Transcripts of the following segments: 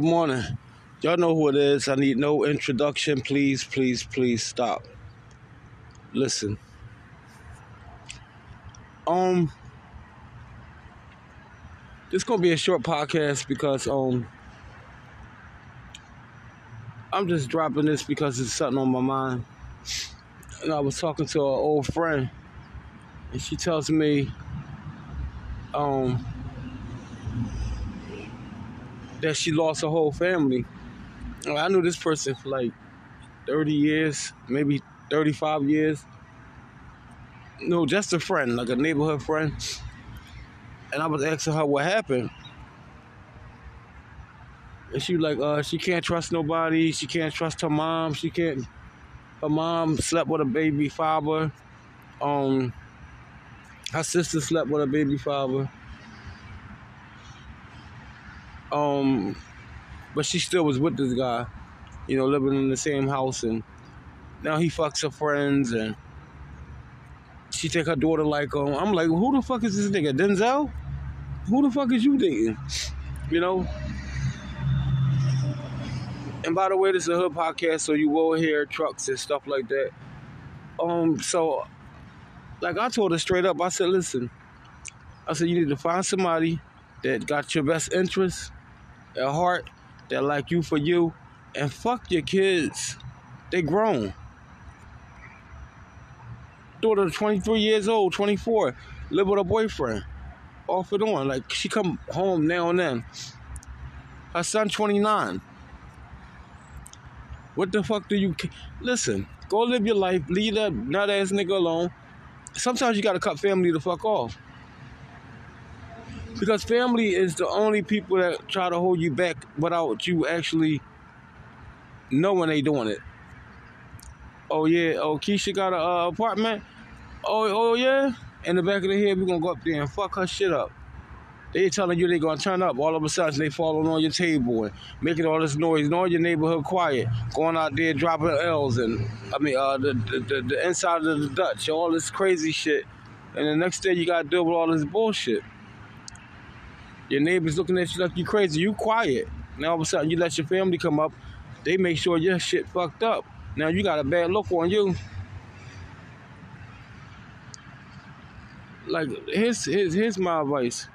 Good morning. Y'all know who it is. I need no introduction. Please, please, please stop. Listen. Um this gonna be a short podcast because um I'm just dropping this because it's something on my mind. And I was talking to an old friend and she tells me um that she lost her whole family. I knew this person for like 30 years, maybe 35 years. No, just a friend, like a neighborhood friend. And I was asking her what happened. And she was like, uh, she can't trust nobody. She can't trust her mom. She can't. Her mom slept with a baby father. Um, her sister slept with a baby father. Um, but she still was with this guy, you know, living in the same house, and now he fucks her friends, and she take her daughter like um. I'm like, who the fuck is this nigga, Denzel? Who the fuck is you dating? You know. And by the way, this is a hood podcast, so you will hear trucks and stuff like that. Um, so like I told her straight up, I said, listen, I said you need to find somebody that got your best interests at heart that like you for you and fuck your kids. They grown. Daughter 23 years old, 24, live with a boyfriend. Off and on. Like she come home now and then. Her son 29. What the fuck do you listen? Go live your life, leave that nut ass nigga alone. Sometimes you gotta cut family the fuck off. Because family is the only people that try to hold you back without you actually knowing they doing it. Oh yeah, oh Keisha got an uh, apartment. Oh oh yeah, in the back of the head we gonna go up there and fuck her shit up. They telling you they gonna turn up. All of a sudden they falling on your table and making all this noise, knowing your neighborhood quiet, going out there dropping L's and I mean uh, the, the, the inside of the Dutch, all this crazy shit. And the next day you gotta deal with all this bullshit. Your neighbors looking at you like you crazy. You quiet. Now all of a sudden you let your family come up. They make sure your shit fucked up. Now you got a bad look on you. Like here's here's, here's my advice.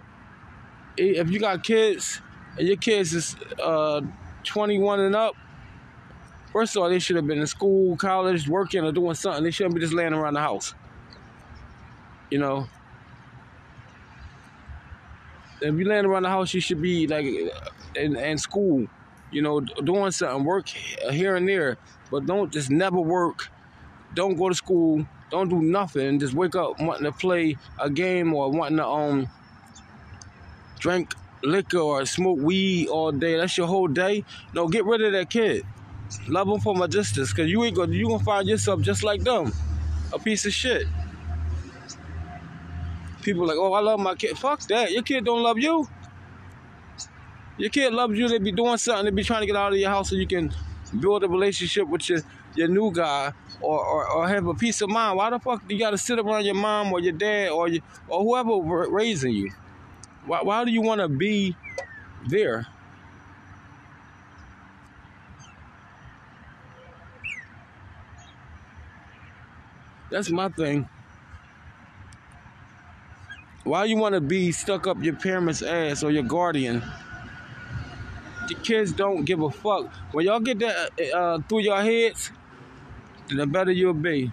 If you got kids and your kids is uh 21 and up, first of all they should have been in school, college, working or doing something. They shouldn't be just laying around the house. You know, if you land around the house, you should be like in, in school, you know, doing something, work here and there, but don't just never work. Don't go to school. Don't do nothing. Just wake up wanting to play a game or wanting to um drink liquor or smoke weed all day. That's your whole day. No, get rid of that kid. Love them from a distance, cause you ain't gonna you gonna find yourself just like them, a piece of shit. People like, oh, I love my kid. Fuck that. Your kid don't love you. Your kid loves you. They be doing something. They be trying to get out of your house so you can build a relationship with your, your new guy or, or, or have a peace of mind. Why the fuck do you got to sit around your mom or your dad or your, or whoever raising you? Why, why do you want to be there? That's my thing. Why you want to be stuck up your parents' ass or your guardian? The kids don't give a fuck. When y'all get that uh, through your heads, the better you'll be.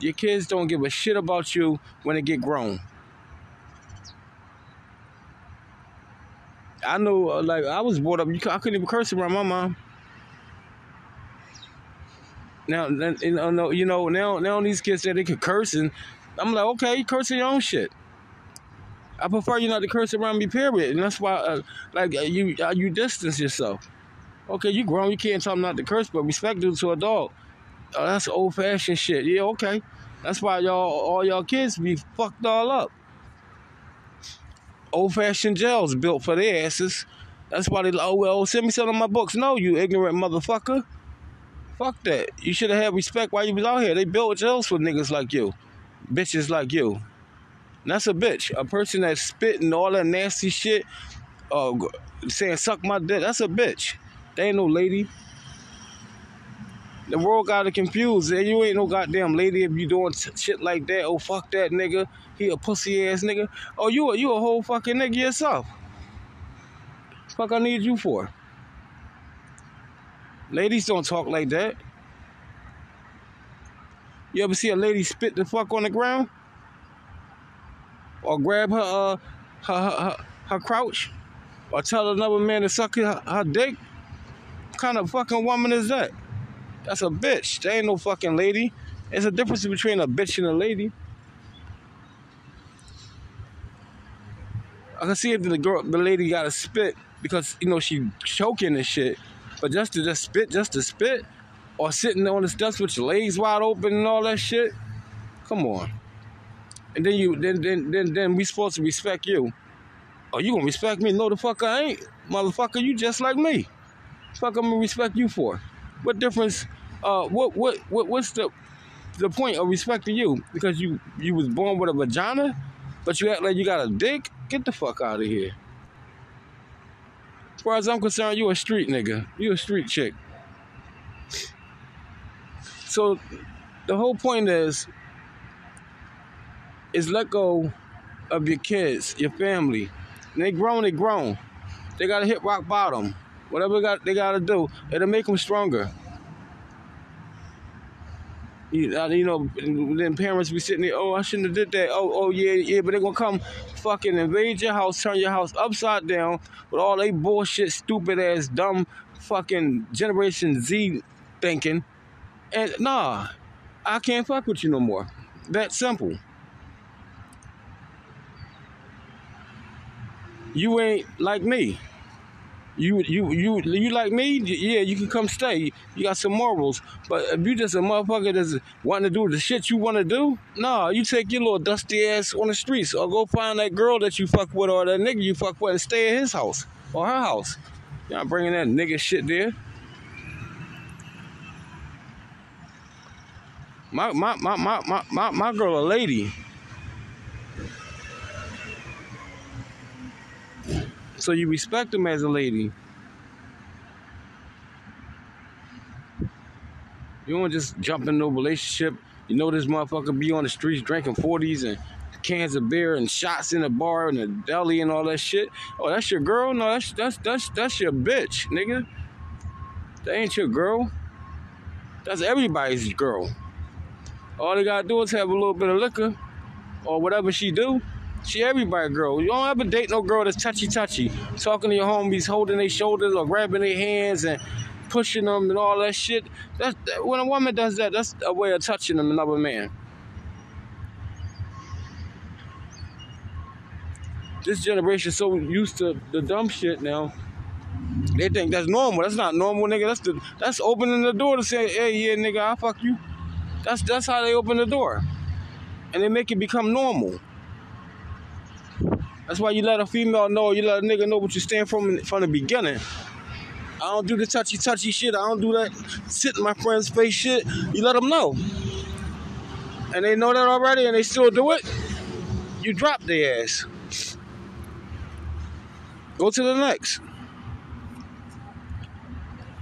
Your kids don't give a shit about you when they get grown. I know, uh, like I was brought up. I couldn't even curse around my mom. Now, you know, you know, now, now these kids say they could curse, and I'm like, okay, cursing your own shit. I prefer you not to curse around me, period, and that's why, uh, like, uh, you, uh, you distance yourself. Okay, you grown, you can't tell them not to curse, but respect due to a dog. Oh, that's old fashioned shit. Yeah, okay. That's why y'all, all y'all kids be fucked all up. Old fashioned jails built for their asses. That's why they, oh, well, send me some of my books. No, you ignorant motherfucker. Fuck that. You should have had respect while you was out here. They built jails for niggas like you, bitches like you. That's a bitch. A person that's spitting all that nasty shit, uh, saying suck my dick. That's a bitch. They ain't no lady. The world got it confused. You ain't no goddamn lady if you doing shit like that. Oh fuck that nigga. He a pussy ass nigga. Oh you a you a whole fucking nigga yourself. Fuck I need you for. Ladies don't talk like that. You ever see a lady spit the fuck on the ground? Or grab her uh her her, her, crouch? Or tell another man to suck her, her dick? What kind of fucking woman is that? That's a bitch. There ain't no fucking lady. There's a difference between a bitch and a lady. I can see if the girl, the lady got to spit because you know she choking and shit. But just to just spit, just to spit, or sitting on the steps with your legs wide open and all that shit. Come on. And then you, then then then then we supposed to respect you. Oh, you gonna respect me? No, the fuck I ain't, motherfucker. You just like me. Fuck, I'm gonna respect you for. What difference? Uh, what what what what's the the point of respecting you? Because you you was born with a vagina, but you act like you got a dick. Get the fuck out of here. As far as I'm concerned, you a street nigga. You a street chick. So the whole point is is let go of your kids, your family. They grown, they grown. They gotta hit rock bottom. Whatever they got, they gotta do, it'll make them stronger. You, uh, you know, then parents be sitting there, oh, I shouldn't have did that. Oh, oh, yeah, yeah, but they're gonna come fucking invade your house, turn your house upside down with all they bullshit, stupid ass, dumb fucking Generation Z thinking. And nah, I can't fuck with you no more. That simple. You ain't like me. You you you you like me? Yeah, you can come stay. You got some morals. But if you just a motherfucker that's wanting to do the shit you want to do, nah, you take your little dusty ass on the streets or go find that girl that you fuck with or that nigga you fuck with and stay at his house or her house. You're not bringing that nigga shit there. My my my my my my, my girl a lady. So you respect them as a lady. You don't just jump in no relationship. You know this motherfucker be on the streets drinking 40s and cans of beer and shots in the bar and the deli and all that shit. Oh, that's your girl? No, that's that's that's that's your bitch, nigga. That ain't your girl. That's everybody's girl. All they gotta do is have a little bit of liquor or whatever she do. She everybody girl. You don't ever date no girl that's touchy touchy, talking to your homies, holding their shoulders or grabbing their hands and pushing them and all that shit. That's that, when a woman does that, that's a way of touching them, another man. This generation so used to the dumb shit now. They think that's normal. That's not normal, nigga. That's the that's opening the door to say, hey, yeah, nigga, I fuck you. That's that's how they open the door, and they make it become normal. That's why you let a female know, you let a nigga know what you stand from from the beginning. I don't do the touchy touchy shit. I don't do that sit in my friend's face shit. You let them know, and they know that already, and they still do it. You drop their ass. Go to the next.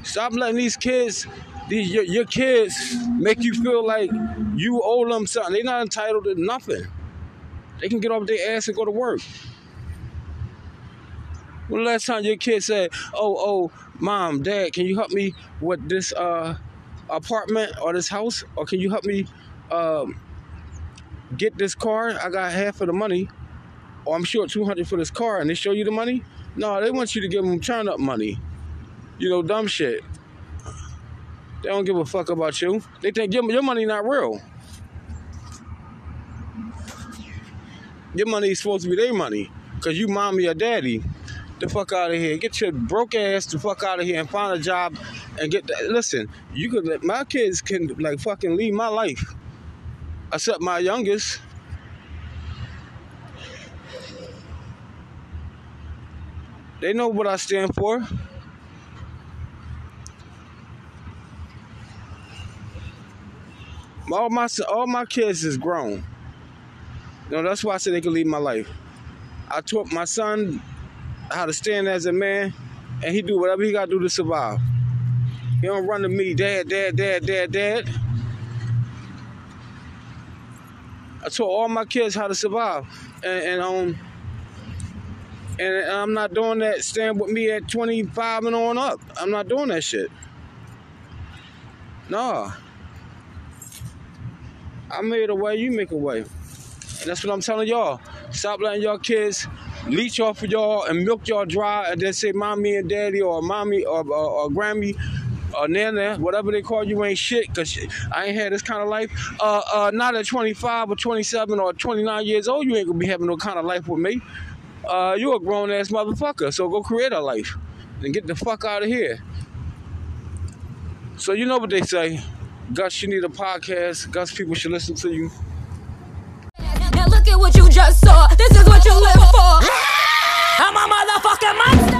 Stop letting these kids, these your, your kids, make you feel like you owe them something. They're not entitled to nothing. They can get off their ass and go to work. When the last time your kid said, "Oh, oh, mom, dad, can you help me with this uh, apartment or this house, or can you help me um, get this car? I got half of the money, or I'm short two hundred for this car, and they show you the money. No, they want you to give them turn up money. You know, dumb shit. They don't give a fuck about you. They think your, your money not real. Your money is supposed to be their money. Cause you mommy or daddy. The fuck out of here. Get your broke ass the fuck out of here and find a job and get that. Listen, you could let my kids can like fucking leave my life. Except my youngest. They know what I stand for. All my all my kids is grown. You know, that's why I said they could leave my life. I taught my son how to stand as a man, and he do whatever he got to do to survive. He don't run to me, dad, dad, dad, dad, dad. I taught all my kids how to survive, and, and um, and I'm not doing that. Stand with me at 25 and on up. I'm not doing that shit. Nah. I made a way, you make a way. And that's what I'm telling y'all. Stop letting y'all kids leech off of y'all and milk y'all dry and then say mommy and daddy or mommy or, or, or Grammy or Nana, whatever they call you, ain't shit because I ain't had this kind of life. Uh, uh, not at 25 or 27 or 29 years old, you ain't gonna be having no kind of life with me. Uh, you a grown ass motherfucker, so go create a life and get the fuck out of here. So you know what they say. Gus, you need a podcast. Gus, people should listen to you. At what you just saw. This is what you live for. I'm a motherfucking monster.